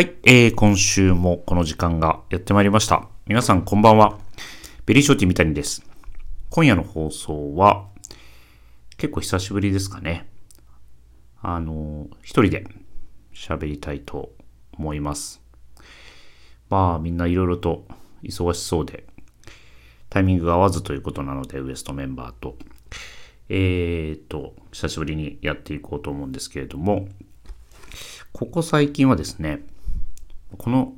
はい、えー、今週もこの時間がやってまいりました。皆さんこんばんは。ベリーショーティー三谷です。今夜の放送は、結構久しぶりですかね。あの、一人で喋りたいと思います。まあ、みんないろいろと忙しそうで、タイミングが合わずということなので、ウエストメンバーと、えーと、久しぶりにやっていこうと思うんですけれども、ここ最近はですね、この、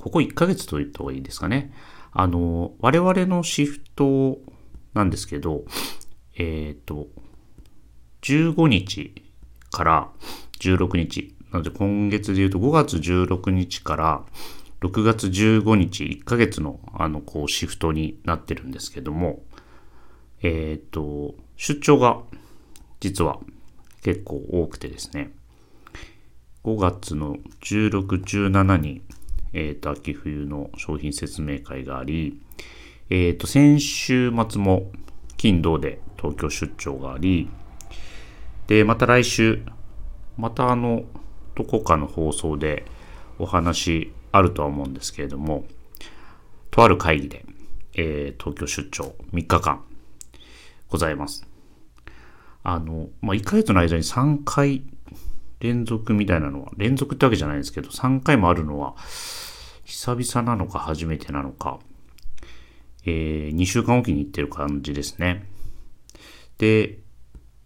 ここ1ヶ月と言った方がいいですかね。あの、我々のシフトなんですけど、えっ、と、15日から16日、なので今月で言うと5月16日から6月15日、1ヶ月のあの、こう、シフトになってるんですけども、えっ、と、出張が実は結構多くてですね、5月の16、17に、えっ、と、秋冬の商品説明会があり、えっ、と、先週末も金土で東京出張があり、で、また来週、またあの、どこかの放送でお話あるとは思うんですけれども、とある会議で、えー東京出張3日間ございます。あの、まあ、1ヶ月の間に3回連続みたいなのは、連続ってわけじゃないんですけど、3回もあるのは、久々なのか初めてなのか、えー2週間おきに行ってる感じですね。で、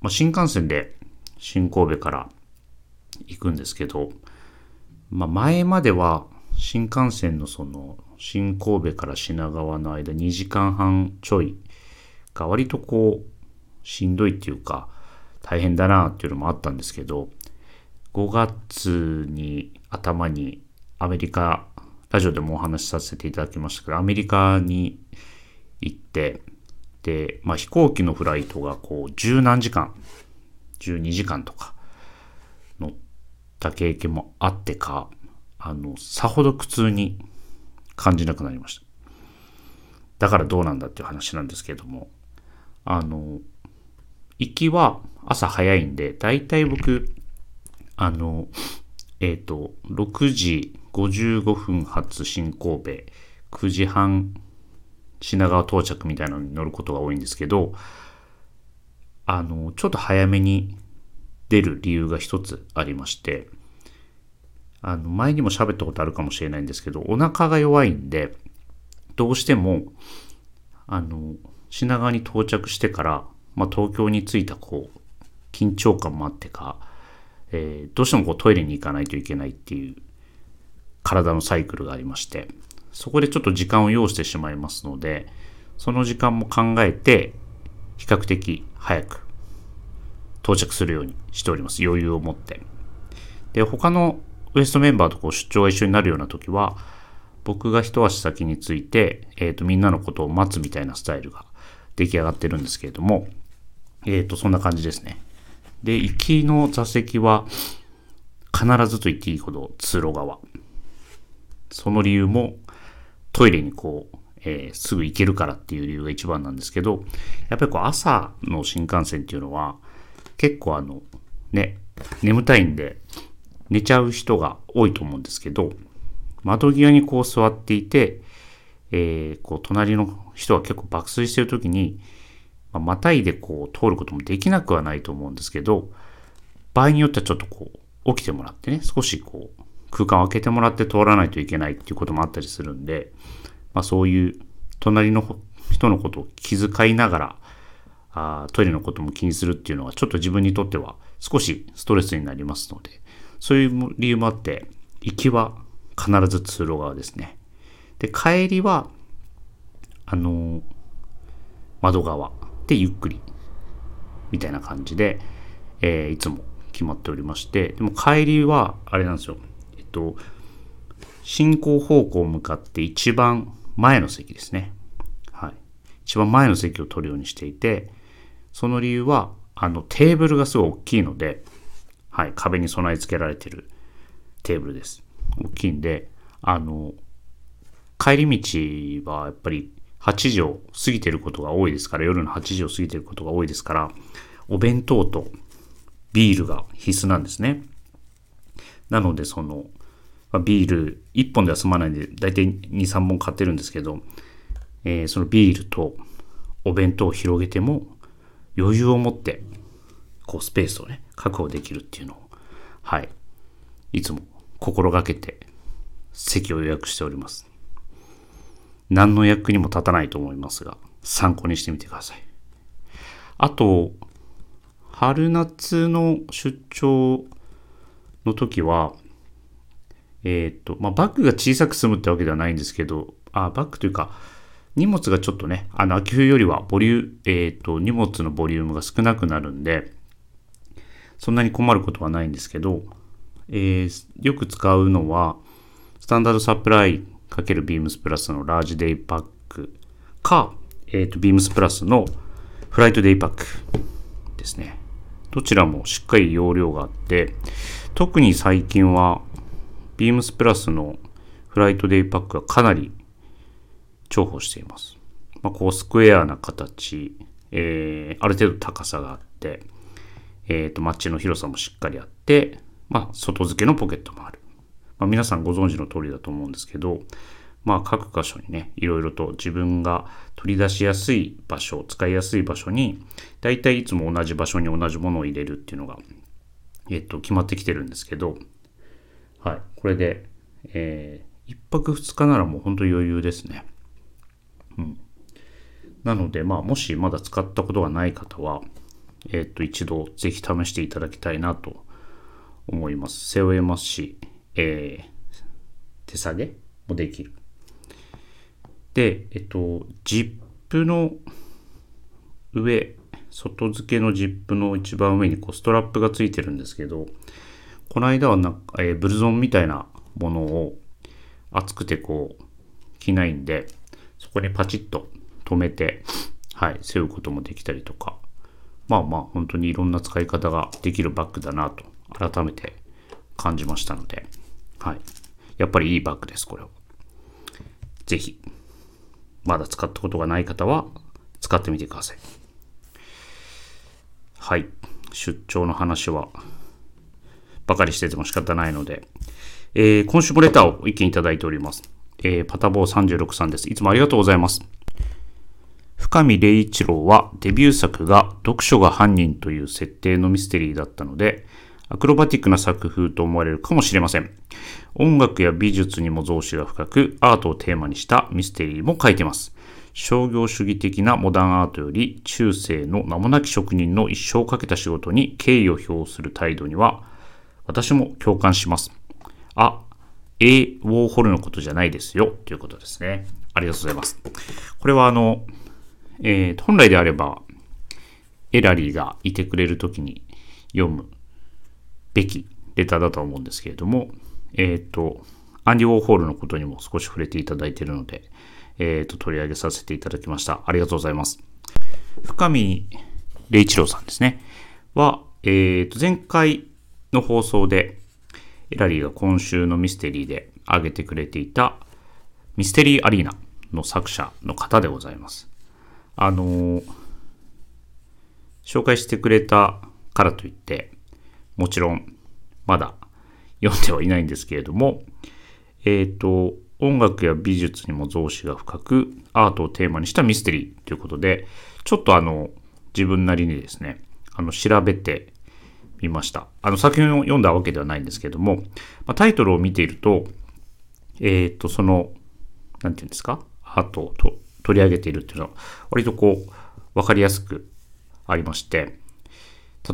まあ、新幹線で新神戸から行くんですけど、まあ、前までは新幹線のその新神戸から品川の間2時間半ちょいが割とこうしんどいっていうか大変だなっていうのもあったんですけど5月に頭にアメリカラジオでもお話しさせていただきましたけどアメリカに行ってで、まあ、飛行機のフライトがこう十何時間12時間とか乗った経験もあってかあのさほど苦痛に感じなくなりました。だからどうなんだっていう話なんですけれどもあの行きは朝早いんでだいたい僕あのえっ、と6時55分発新神戸9時半品川到着みたいなのに乗ることが多いんですけどあのちょっと早めに出る理由が一つありましてあの前にも喋ったことあるかもしれないんですけどお腹が弱いんでどうしてもあの品川に到着してから、まあ、東京に着いたこう緊張感もあってか、えーどうしてもこうトイレに行かないといけないっていう体のサイクルがありましてそこでちょっと時間を要してしまいますのでその時間も考えて比較的早く到着するようにしております。余裕を持って。で他のウエストメンバーとこう出張が一緒になるような時は僕が一足先について、えー、とみんなのことを待つみたいなスタイルが出来上がってるんですけれどもえっ、とそんな感じですね。で行きの座席は必ずと言っていいほど通路側。その理由もトイレにこう、えーすぐ行けるからっていう理由が一番なんですけど、やっぱりこう朝の新幹線っていうのは結構あのね、眠たいんで寝ちゃう人が多いと思うんですけど、窓際にこう座っていて、えーこう隣の人が結構爆睡してる時に、まあまたいでこう通ることもできなくはないと思うんですけど、場合によってはちょっとこう起きてもらってね、少しこう空間を空けてもらって通らないといけないっていうこともあったりするんで、まあそういう隣の人のことを気遣いながら、あトイレのことも気にするっていうのはちょっと自分にとっては少しストレスになりますので、そういう理由もあって、行きは必ず通路側ですね。で、帰りは、あの窓側でゆっくりみたいな感じで、えーいつも決まっておりまして、でも帰りは、あれなんですよ。えっと、進行方向向かって一番前の席ですね。はい。一番前の席を取るようにしていて、その理由は、あの、テーブルがすごい大きいので、はい、壁に備え付けられてるテーブルです。大きいんで、あの、帰り道はやっぱり8時を過ぎてることが多いですから、夜の8時を過ぎてることが多いですから、お弁当とビールが必須なんですね。なので、その、ビール1本では済まないんで、だいたい2、3本買ってるんですけど、えー、そのビールとお弁当を広げても余裕を持ってこうスペースをね確保できるっていうのをはいいつも心がけて席を予約しております何の役にも立たないと思いますが参考にしてみてください。あと春夏の出張の時はえっ、とまあバッグが小さく済むってわけではないんですけどあバッグというか荷物がちょっとね、あの、秋冬よりはボリュー、えっ、ー、と、荷物のボリュームが少なくなるんで、そんなに困ることはないんですけど、えー、よく使うのは、スタンダードサプライビームスプラスのラージデイパックか、えっ、ー、と、ビームスプラスのフライトデイパックですね。どちらもしっかり容量があって、特に最近は、ビームスプラスのフライトデイパックはかなり重宝しています。まあ、こうスクエアな形、えー、ある程度高さがあって、えっ、ー、と、マッチの広さもしっかりあって、まあ、外付けのポケットもある。まあ、皆さんご存知の通りだと思うんですけど、まあ、各箇所にね、いろいろと自分が取り出しやすい場所、使いやすい場所に、だいたいいつも同じ場所に同じものを入れるっていうのが、えっと、決まってきてるんですけど、はい、これで、えー、1泊2日ならもう本当余裕ですね。うん。なので、まあ、もしまだ使ったことがない方は、えっ、と、一度ぜひ試していただきたいなと思います。背負えますし、えー、手下げもできる。で、えっと、ジップの上、外付けのジップの一番上にこうストラップがついてるんですけど、この間はなんか、えー、ブルゾンみたいなものを厚くてこう着ないんで、そこにパチッと止めて、はい、背負うこともできたりとか、まあまあ本当にいろんな使い方ができるバッグだなと改めて感じましたので、はい。やっぱりいいバッグです、これは。ぜひ、まだ使ったことがない方は使ってみてください。はい。出張の話は、ばかりしてても仕方ないので、えー、今週もレターを一気にいただいております。えー、パタボー36さんです。いつもありがとうございます。深見礼一郎はデビュー作が読書が犯人という設定のミステリーだったので、アクロバティックな作風と思われるかもしれません。音楽や美術にも造詞が深く、アートをテーマにしたミステリーも書いてます。商業主義的なモダンアートより中世の名もなき職人の一生をかけた仕事に敬意を表する態度には私も共感します。あ、A. ウォーホルのことじゃないですよ、ということですね。ありがとうございます。これはあの、えー、本来であれば、エラリーがいてくれるときに読むべきレターだと思うんですけれども、えっ、ー、と、アンディ・ウォーホールのことにも少し触れていただいているので、えっ、ー、と、取り上げさせていただきました。ありがとうございます。深見礼一郎さんですね。は、えっ、ー、と、前回の放送で、エラリーが今週のミステリーで挙げてくれていたミステリーアリーナの作者の方でございます。あの、紹介してくれたからといって、もちろんまだ読んではいないんですけれども、えっ、ー、と、音楽や美術にも造詞が深く、アートをテーマにしたミステリーということで、ちょっとあの、自分なりにですね、あの、調べて見ました。あの作品を読んだわけではないんですけれども、まあ、タイトルを見ていると、えっ、ー、と、その、なんていうんですか、アートを取り上げているっていうのは、割とこう、わかりやすくありまして、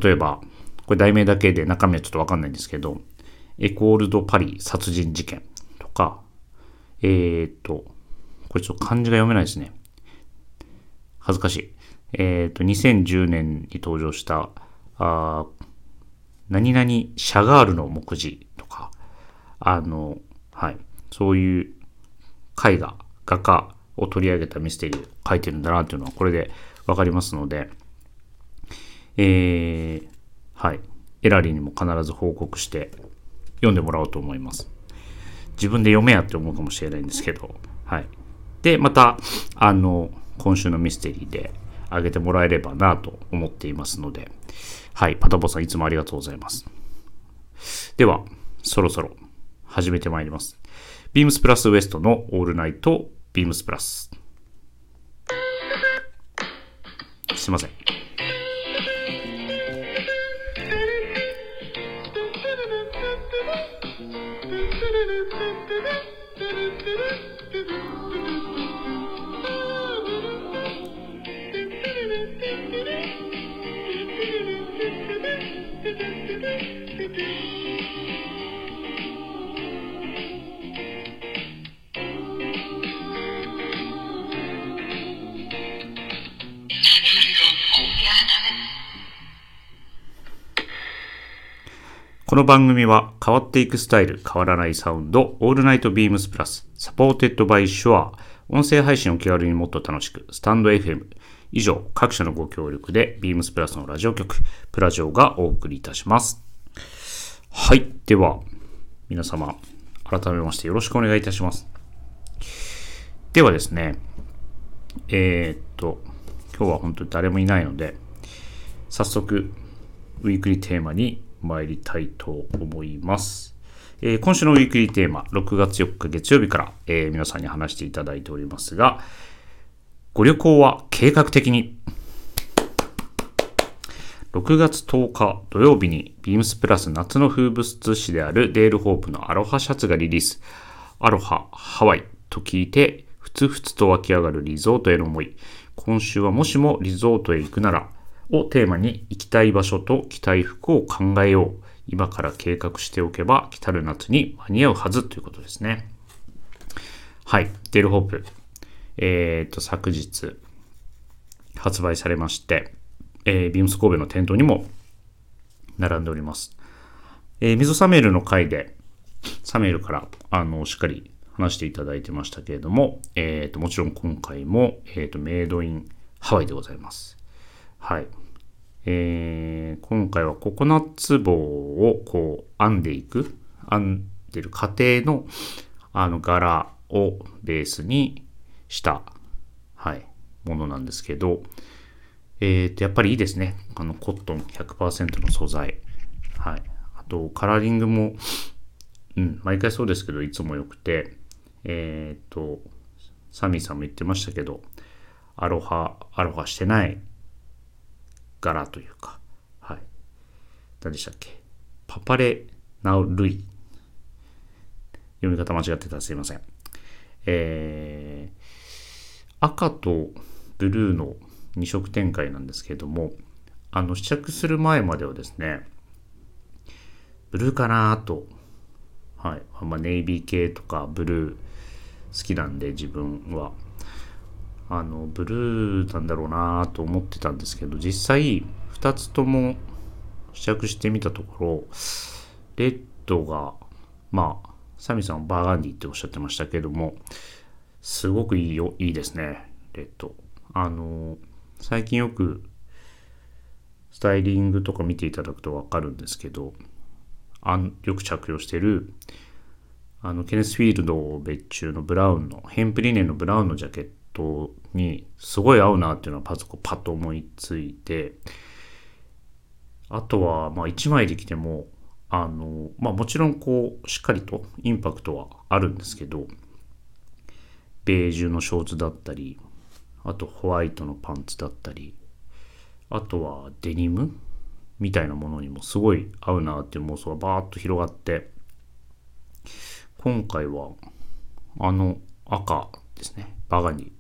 例えば、これ題名だけで中身はちょっとわかんないんですけど、エコールドパリ殺人事件とか、えっ、と、これちょっと漢字が読めないですね。恥ずかしい。えっ、と、2010年に登場した、あ何々シャガールの目次とか、あの、はい、そういう絵画、画家を取り上げたミステリーを書いてるんだなっていうのはこれでわかりますので、えー、はい、エラリーにも必ず報告して読んでもらおうと思います。自分で読めやって思うかもしれないんですけど、はい。で、また、あの、今週のミステリーであげてもらえればなと思っていますので、はい、パタボさんいつもありがとうございます。では、そろそろ始めてまいります。ビームスプラスウエストのオールナイトビームスプラス。すいません。この番組は変わっていくスタイル、変わらないサウンド、オールナイトビームスプラス、 supported by SHURE、音声配信を気軽にもっと楽しく、 stand.fm、以上、各社のご協力で、ビームスプラスのラジオ局、プラジオがお送りいたします。はい。では、皆様、改めましてよろしくお願いいたします。ではですね、えー、っと、今日は本当に誰もいないので、早速、ウィークリーテーマに参りたいと思います。えー、今週のウィークリーテーマ、6月4日月曜日から、えー、皆さんに話していただいておりますが、ご旅行は計画的に。6月10日土曜日にビームスプラス夏の風物詩であるデールホープのアロハシャツがリリース。アロハ、ハワイと聞いて、ふつふつと湧き上がるリゾートへの思い。今週はもしもリゾートへ行くなら、をテーマに行きたい場所と着たい服を考えよう。今から計画しておけば来たる夏に間に合うはずということですね。はい。デルホープ。えっ、ー、と、昨日発売されまして、えー、ビームス神戸の店頭にも並んでおります。えー、溝サメールの回で、サメールから、あの、しっかり話していただいてましたけれども、えっ、ー、と、もちろん今回も、えっ、ー、と、メイドインハワイでございます。はい。えー、今回はココナッツ棒をこう編んでいく、編んでる過程のあの柄をベースにした、はい、ものなんですけど、えー、と、やっぱりいいですね。あの、コットン100%の素材。はい。あと、カラーリングも、うん、毎回そうですけど、いつも良くて、えっ、ー、と、サミーさんも言ってましたけど、アロハ、アロハしてない柄というか、はい。何でしたっけ？パパレナウルイ。読み方間違ってたらすいません。えー、赤とブルーの2色展開なんですけれども、あの試着する前まではですね、ブルーかなと、はい。まあ、ネイビー系とかブルー好きなんで自分は。あのブルーなんだろうなと思ってたんですけど実際2つとも試着してみたところレッドがまあサミさんバーガンディっておっしゃってましたけどもすごくいいよいいですねレッド。あの最近よくスタイリングとか見ていただくと分かるんですけどあんよく着用してるあのケネスフィールド別注のブラウンのヘンプリネのブラウンのジャケットにすごい合うなっていうのはパズコパッと思いついてあとはまあ1枚で着てもあのまあもちろんこうしっかりとインパクトはあるんですけどベージュのショーツだったりあとホワイトのパンツだったりあとはデニムみたいなものにもすごい合うなっていう妄想がバーッと広がって今回はあの赤ですね。バガニ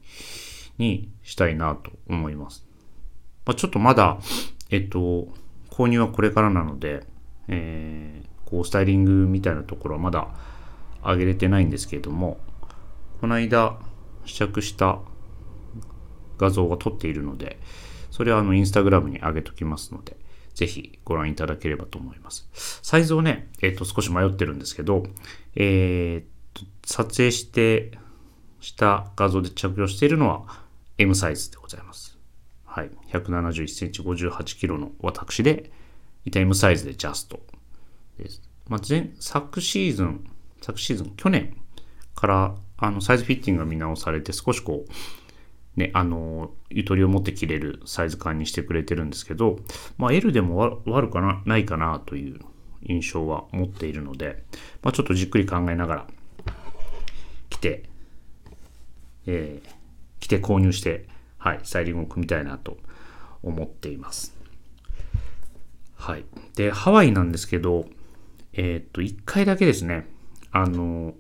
にしたいなと思います。まあ、ちょっとまだ、えっと、購入はこれからなので、えー、こう、スタイリングみたいなところはまだ上げれてないんですけれども、この間試着した画像が撮っているので、それはあの、インスタグラムに上げときますので、ぜひご覧いただければと思います。サイズをね、えっ、と、少し迷ってるんですけど、えー、撮影してした画像で着用しているのは M サイズでございます。はい。171センチ58キロの私で、いた M サイズでジャストです。まあ、前、昨シーズン、昨シーズン、去年からあのサイズフィッティングが見直されて少しこう、ね、あの、ゆとりを持って着れるサイズ感にしてくれてるんですけど、まあ、L でも悪かな、ないかなという印象は持っているので、まあ、ちょっとじっくり考えながら来て、えー、来て購入して、はい、スタイリングを組みたいなと思っています。はい。で、ハワイなんですけど、えー、っと、1回だけですね、あの、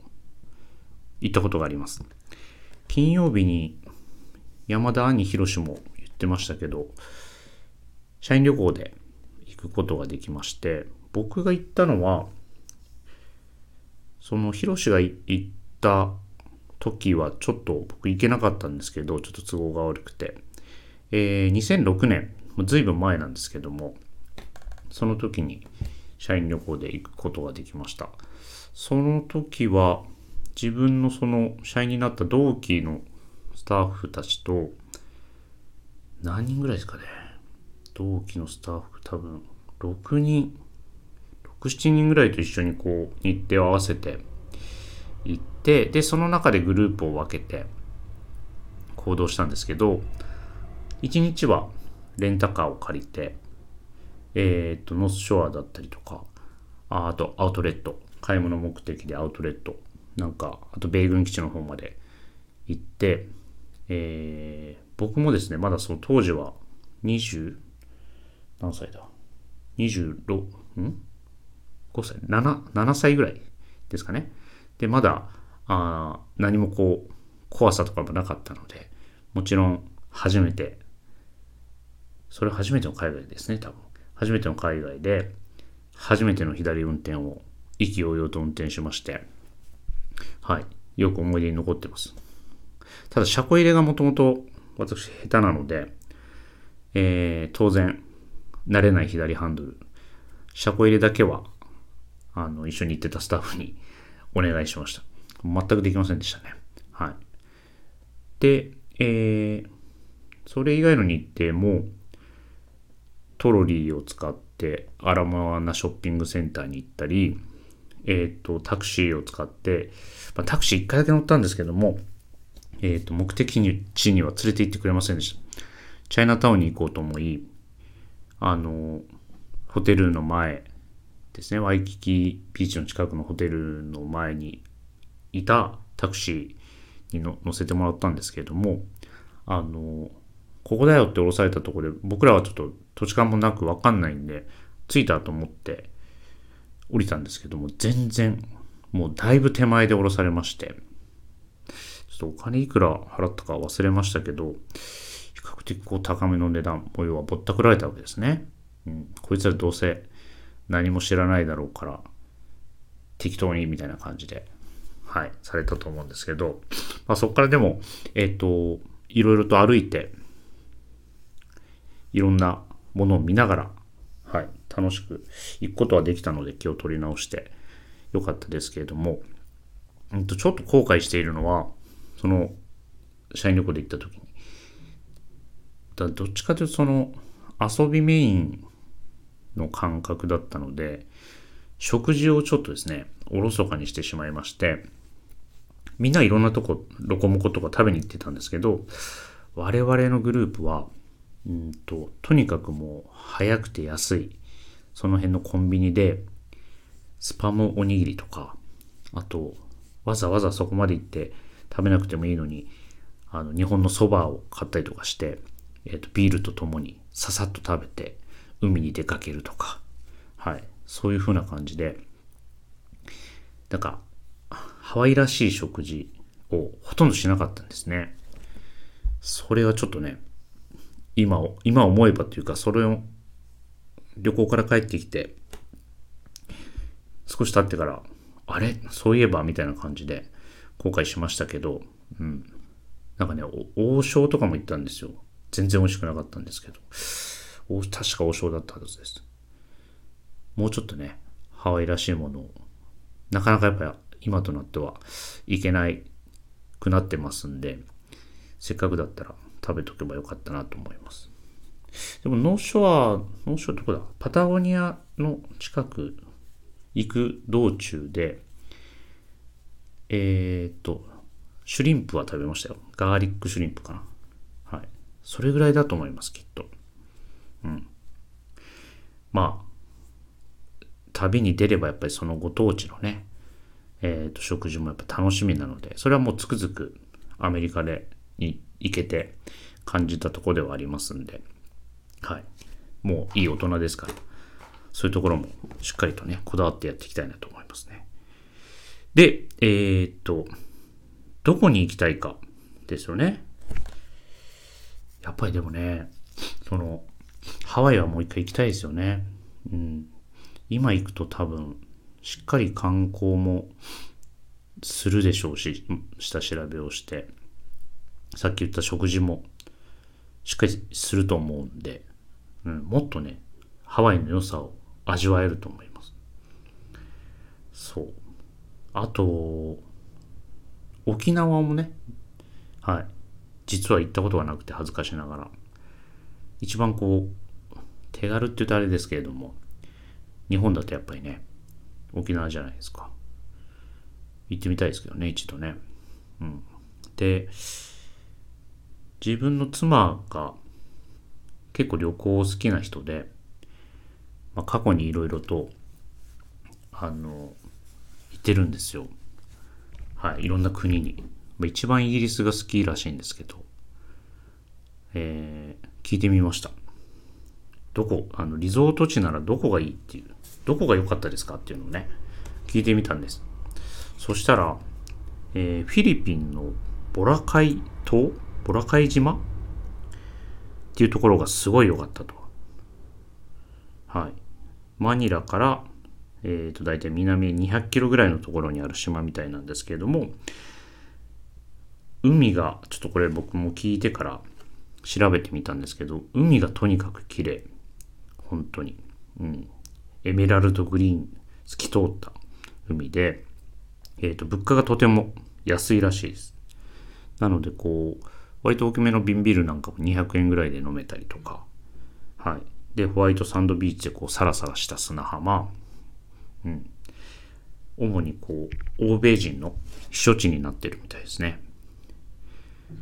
行ったことがあります。金曜日に山田兄宏も言ってましたけど、社員旅行で行くことができまして、僕が行ったのは、その宏が行った時はちょっと僕行けなかったんですけど、ちょっと都合が悪くて、えー、2006年、ずいぶん前なんですけども、その時に社員旅行で行くことができました。その時は自分のその社員になった同期のスタッフたちと何人ぐらいですかね。同期のスタッフ多分6人、6、7人ぐらいと一緒にこう日程を合わせて行って、で、その中でグループを分けて行動したんですけど、1日はレンタカーを借りて、えっ、と、ノースショアだったりとか、ああとアウトレット、買い物目的でアウトレット、なんか、あと米軍基地の方まで行って、えー、僕もですね、まだその当時は20、何歳だ ?26、ん ?5 歳 ?7、7歳ぐらいですかね。で、まだ、あ何もこう、怖さとかもなかったので、もちろん初めて、それ初めての海外ですね、多分。初めての海外で、初めての左運転を意気揚々と運転しまして、はい、よく思い出に残ってます。ただ、車庫入れがもともと私下手なので、えー、当然、慣れない左ハンドル、車庫入れだけは、あの、一緒に行ってたスタッフにお願いしました。全くできませんでしたね。はい。で、えー、それ以外の日程も、トロリーを使ってアラモアナショッピングセンターに行ったり、えっ、ー、と、タクシーを使って、まあ、タクシー1回だけ乗ったんですけども、えっ、ー、と、目的地には連れて行ってくれませんでした。チャイナタウンに行こうと思い、あの、ホテルの前ですね、ワイキキビーチの近くのホテルの前にいたタクシーに乗せてもらったんですけれども、あの、ここだよって降ろされたとこで、僕らはちょっと土地勘もなくわかんないんで、着いたと思って降りたんですけども、全然、もうだいぶ手前で降ろされまして、ちょっとお金いくら払ったか忘れましたけど、比較的こう高めの値段、も要はぼったくられたわけですね。うん、こいつらどうせ何も知らないだろうから、適当にみたいな感じで、はい、されたと思うんですけど、まあ、そこからでも、えっ、ー、と、いろいろと歩いて、いろんなものを見ながら、はい、楽しく行くことはできたので気を取り直してよかったですけれども、んと、ちょっと後悔しているのは、その、社員旅行で行った時に、だどっちかというとその、遊びメインの感覚だったので、食事をちょっとですね、おろそかにしてしまいまして、みんないろんなとこ、ロコモコとか食べに行ってたんですけど、我々のグループは、うんと、とにかくもう早くて安い、その辺のコンビニで、スパムおにぎりとか、あと、わざわざそこまで行って食べなくてもいいのに、あの、日本のそばを買ったりとかして、えっ、ー、と、ビールとともにささっと食べて、海に出かけるとか、はい、そういう風な感じで、なんか、ハワイらしい食事をほとんどしなかったんですね。それはちょっとね、今、今思えばというか、それを旅行から帰ってきて、少し経ってから、あれ？そういえばみたいな感じで後悔しましたけど、うん。なんかね、王将とかも行ったんですよ。全然美味しくなかったんですけど。確か王将だったはずです。もうちょっとね、ハワイらしいものを、なかなかやっぱ今となってはいけないくなってますんで、せっかくだったら食べとけばよかったなと思います。でも、ノーショア、ノーショアどこだ？パタゴニアの近く行く道中で、えー、っと、シュリンプは食べましたよ。ガーリックシュリンプかな。はい。それぐらいだと思います、きっと。うん。まあ、旅に出ればやっぱりそのご当地のね、えー、と食事もやっぱ楽しみなので、それはもうつくづくアメリカでに行けて感じたところではありますんで、はい。もういい大人ですから、そういうところもしっかりとね、こだわってやっていきたいなと思いますね。で、えー、っと、どこに行きたいかですよね。やっぱりでもね、その、ハワイはもう一回行きたいですよね。うん。今行くと多分、しっかり観光もするでしょうし、下調べをして、さっき言った食事もしっかりすると思うんで、うん、もっとね、ハワイの良さを味わえると思います。そう。あと、沖縄もね、はい。実は行ったことがなくて恥ずかしながら。一番こう、手軽って言うとあれですけれども、日本だとやっぱりね、沖縄じゃないですか。行ってみたいですけどね、一度ね。うん。で、自分の妻が結構旅行好きな人で、まあ、過去にいろいろと、あの、行ってるんですよ。はい、いろんな国に。まあ、一番イギリスが好きらしいんですけど、えー、聞いてみました。どこ、あの、リゾート地ならどこがいいっていう、どこが良かったですかっていうのをね、聞いてみたんです。そしたら、えー、フィリピンのボラカイ島ボラカイ島？っていうところがすごい良かったと。はい。マニラから、えっ、ー、と、大体南へ200キロぐらいのところにある島みたいなんですけれども、海が、ちょっとこれ僕も聞いてから調べてみたんですけど、海がとにかく綺麗。本当に。うん。エメラルドグリーン、透き通った海で、えっ、ー、と、物価がとても安いらしいです。なので、こう、割と大きめの瓶ビールなんかも200円ぐらいで飲めたりとか、はい。で、ホワイトサンドビーチでこう、サラサラした砂浜、うん。主にこう、欧米人の避暑地になってるみたいですね。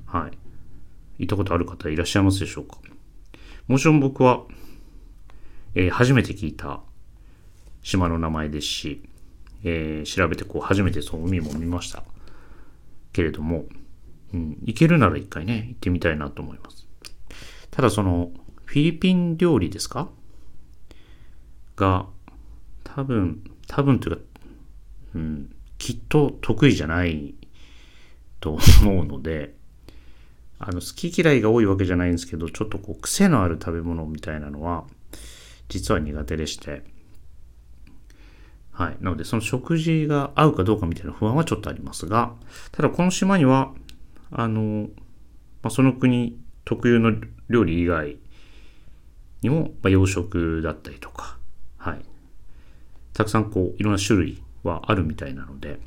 はい。行ったことある方いらっしゃいますでしょうか？もちろん僕は、えー、初めて聞いた島の名前ですし、えー、調べてこう初めてその海も見ました。けれども、うん、行けるなら一回ね、行ってみたいなと思います。ただその、フィリピン料理ですか？が、多分、多分というか、うん、きっと得意じゃないと思うので、あの、好き嫌いが多いわけじゃないんですけど、ちょっとこう、癖のある食べ物みたいなのは、実は苦手でして、はい。なので、その食事が合うかどうかみたいな不安はちょっとありますが、ただこの島には、あの、まあ、その国特有の料理以外にも、まあ、洋食だったりとか、はい。たくさんこう、いろんな種類はあるみたいなので、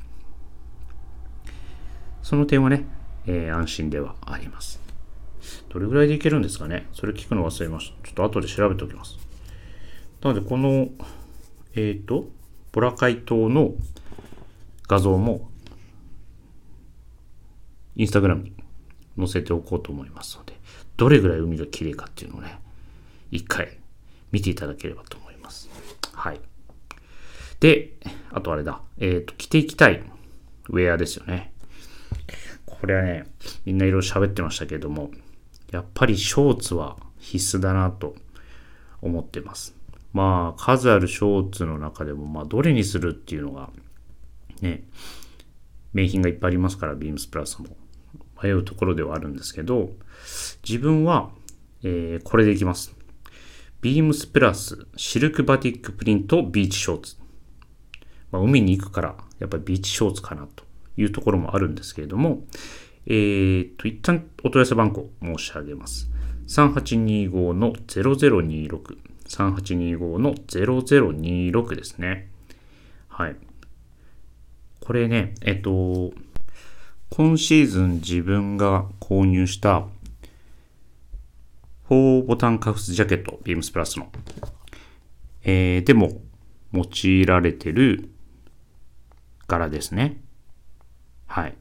その点はね、えー、安心ではあります。どれぐらいでいけるんですかね？それ聞くの忘れました。ちょっと後で調べておきます。なので、この、えっ、ー、と、ボラカイ島の画像もインスタグラムに載せておこうと思いますので、どれぐらい海が綺麗かっていうのをね、一回見ていただければと思います。はい。で、あとあれだ、えっ、ー、と、着ていきたいウェアですよね。これはね、みんないろいろ喋ってましたけれども、やっぱりショーツは必須だなと思ってます。まあ、数あるショーツの中でも、まあ、どれにするっていうのが、ね、名品がいっぱいありますから、ビームスプラスも。迷うところではあるんですけど、自分は、えー、これでいきます。ビームスプラスシルクバティックプリントビーチショーツ。まあ、海に行くから、やっぱりビーチショーツかなというところもあるんですけれども、えー、と、一旦お問い合わせ番号申し上げます。3825-0026。3825の0026ですね。はい。これね、えっと、今シーズン自分が購入した4ボタンカフスジャケット、ビームスプラスの。えー、でも用いられてる柄ですね。はい。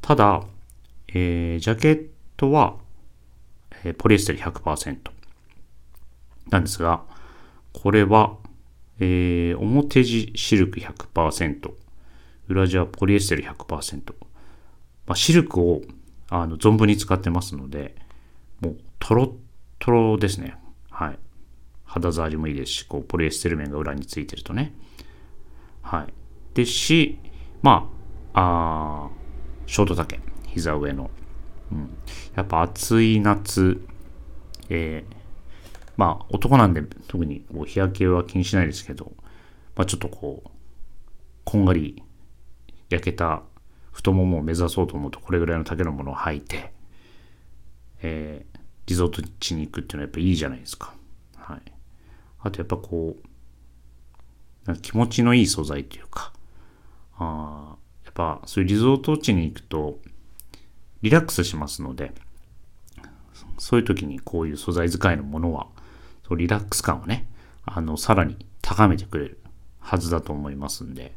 ただ、えー、ジャケットは、えー、ポリエステル100%なんですが、これは、えー、表地シルク100%、裏地はポリエステル100%。まあ、シルクをあの存分に使ってますので、もうトロットロですね。はい。肌触りもいいですし、こうポリエステル面が裏についてるとね。はい。ですし、まあ、あショート丈、膝上の。うん。やっぱ暑い夏、えー、まあ男なんで特にこう日焼けは気にしないですけど、まあちょっとこう、こんがり焼けた太ももを目指そうと思うとこれぐらいの丈のものを履いて、えー、リゾート地に行くっていうのはやっぱいいじゃないですか。はい。あとやっぱこう、気持ちのいい素材というか、あやっぱそういうリゾート地に行くとリラックスしますので、そういう時にこういう素材使いのものは、リラックス感をね、あの、さらに高めてくれるはずだと思いますんで、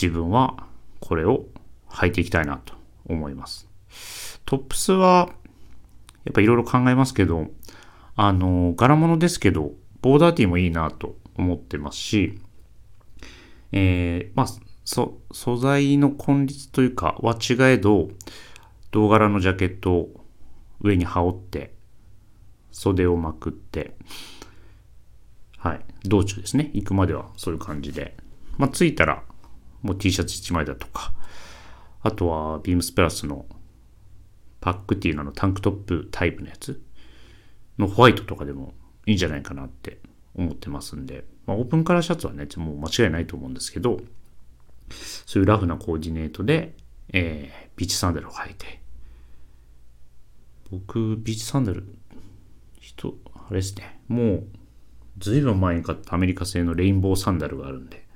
自分はこれを履いていきたいなと思います。トップスは、やっぱいろいろ考えますけど、あの、柄物ですけど、ボーダーティーもいいなと思ってますし、えー、まあ、そ、素材の根率というかは違えど、銅柄のジャケットを上に羽織って、袖をまくって、はい、道中ですね、行くまではそういう感じで、まあ、着いたら、もう T シャツ1枚だとか、あとは、ビームスプラスのパックティーのタンクトップタイプのやつ。のホワイトとかでもいいんじゃないかなって思ってますんで、まあ、オープンカラーシャツはね、もう間違いないと思うんですけど、そういうラフなコーディネートで、えー、ビーチサンダルを履いて、僕、ビーチサンダル、人、あれですね、もう、ずいぶん前に買ったアメリカ製のレインボーサンダルがあるんで、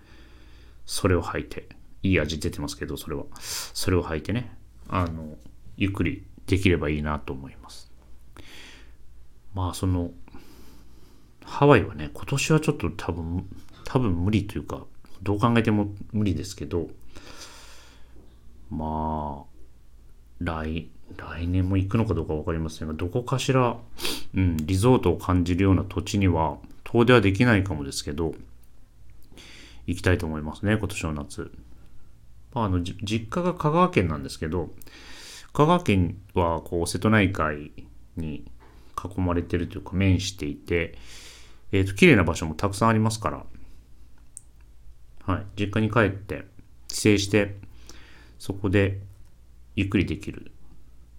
それを履いて、いい味出てますけど、それは。それを履いてね、あの、ゆっくりできればいいなと思います。まあ、その、ハワイはね、今年はちょっと多分、多分無理というか、どう考えても無理ですけど、まあ、来、来年も行くのかどうか分かりませんが、どこかしら、うん、リゾートを感じるような土地には、遠出はできないかもですけど、行きたいと思いますね、今年の夏。まあ、あの、実家が香川県なんですけど、香川県はこう瀬戸内海に囲まれてるというか面していて、えっ、ー、と、綺麗な場所もたくさんありますから、はい、実家に帰って帰省して、そこでゆっくりできる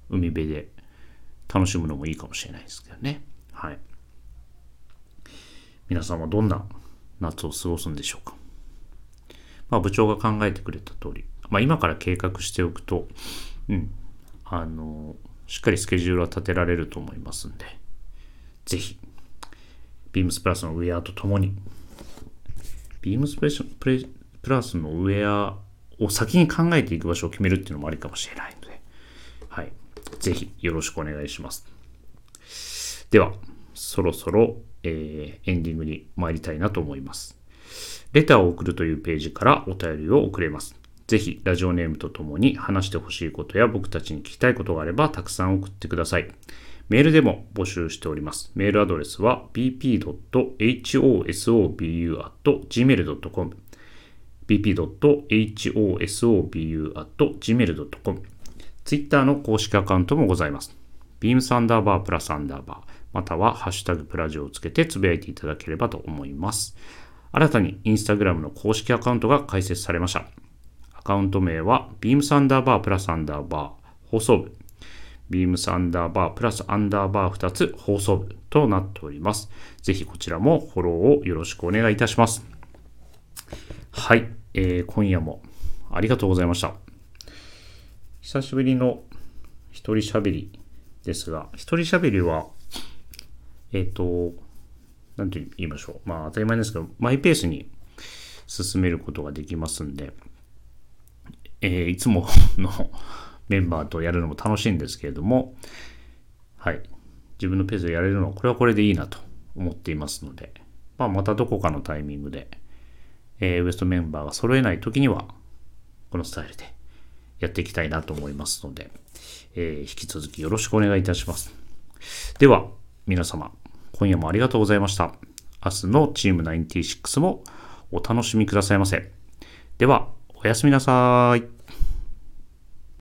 海辺で楽しむのもいいかもしれないですけどね。はい。皆さんはどんな夏を過ごすんでしょうか？まあ、部長が考えてくれた通り、まあ、今から計画しておくと、うん、あの、しっかりスケジュールは立てられると思いますんで、ぜひ、ビームスプラスのウェアとともに、ビームスプレプラスのウェアを先に考えていく場所を決めるっていうのもありかもしれないので、はい。ぜひよろしくお願いします。では、そろそろ、えー、エンディングに参りたいなと思います。レターを送るというページからお便りを送れます。ぜひ、ラジオネームとともに話してほしいことや僕たちに聞きたいことがあれば、たくさん送ってください。メールでも募集しております。メールアドレスは bp.hosobu.gmail.com bp.hosobu.gmail.com ツイッターの公式アカウントもございます。ビームサンダーバープラスアンダーバー、またはハッシュタグプラジオをつけてつぶやいていただければと思います。新たにインスタグラムの公式アカウントが開設されました。アカウント名は、ビームサンダーバープラスアンダーバー放送部。ビームサンダーバープラスアンダーバー2つ放送部となっております。ぜひこちらもフォローをよろしくお願いいたします。はい、えー、今夜もありがとうございました。久しぶりの一人喋りですが、一人喋りは、えっ、ー、と、なんて言いましょう。まあ当たり前ですけど、マイペースに進めることができますんで、えー、いつもの メンバーとやるのも楽しいんですけれども、はい。自分のペースでやれるのは、これはこれでいいなと思っていますので、まあ、またどこかのタイミングで、えー、ウエストメンバーが揃えない時には、このスタイルでやっていきたいなと思いますので、えー、引き続きよろしくお願いいたします。では、皆様、今夜もありがとうございました。明日のチーム96もお楽しみくださいませ。では、おやすみなさい。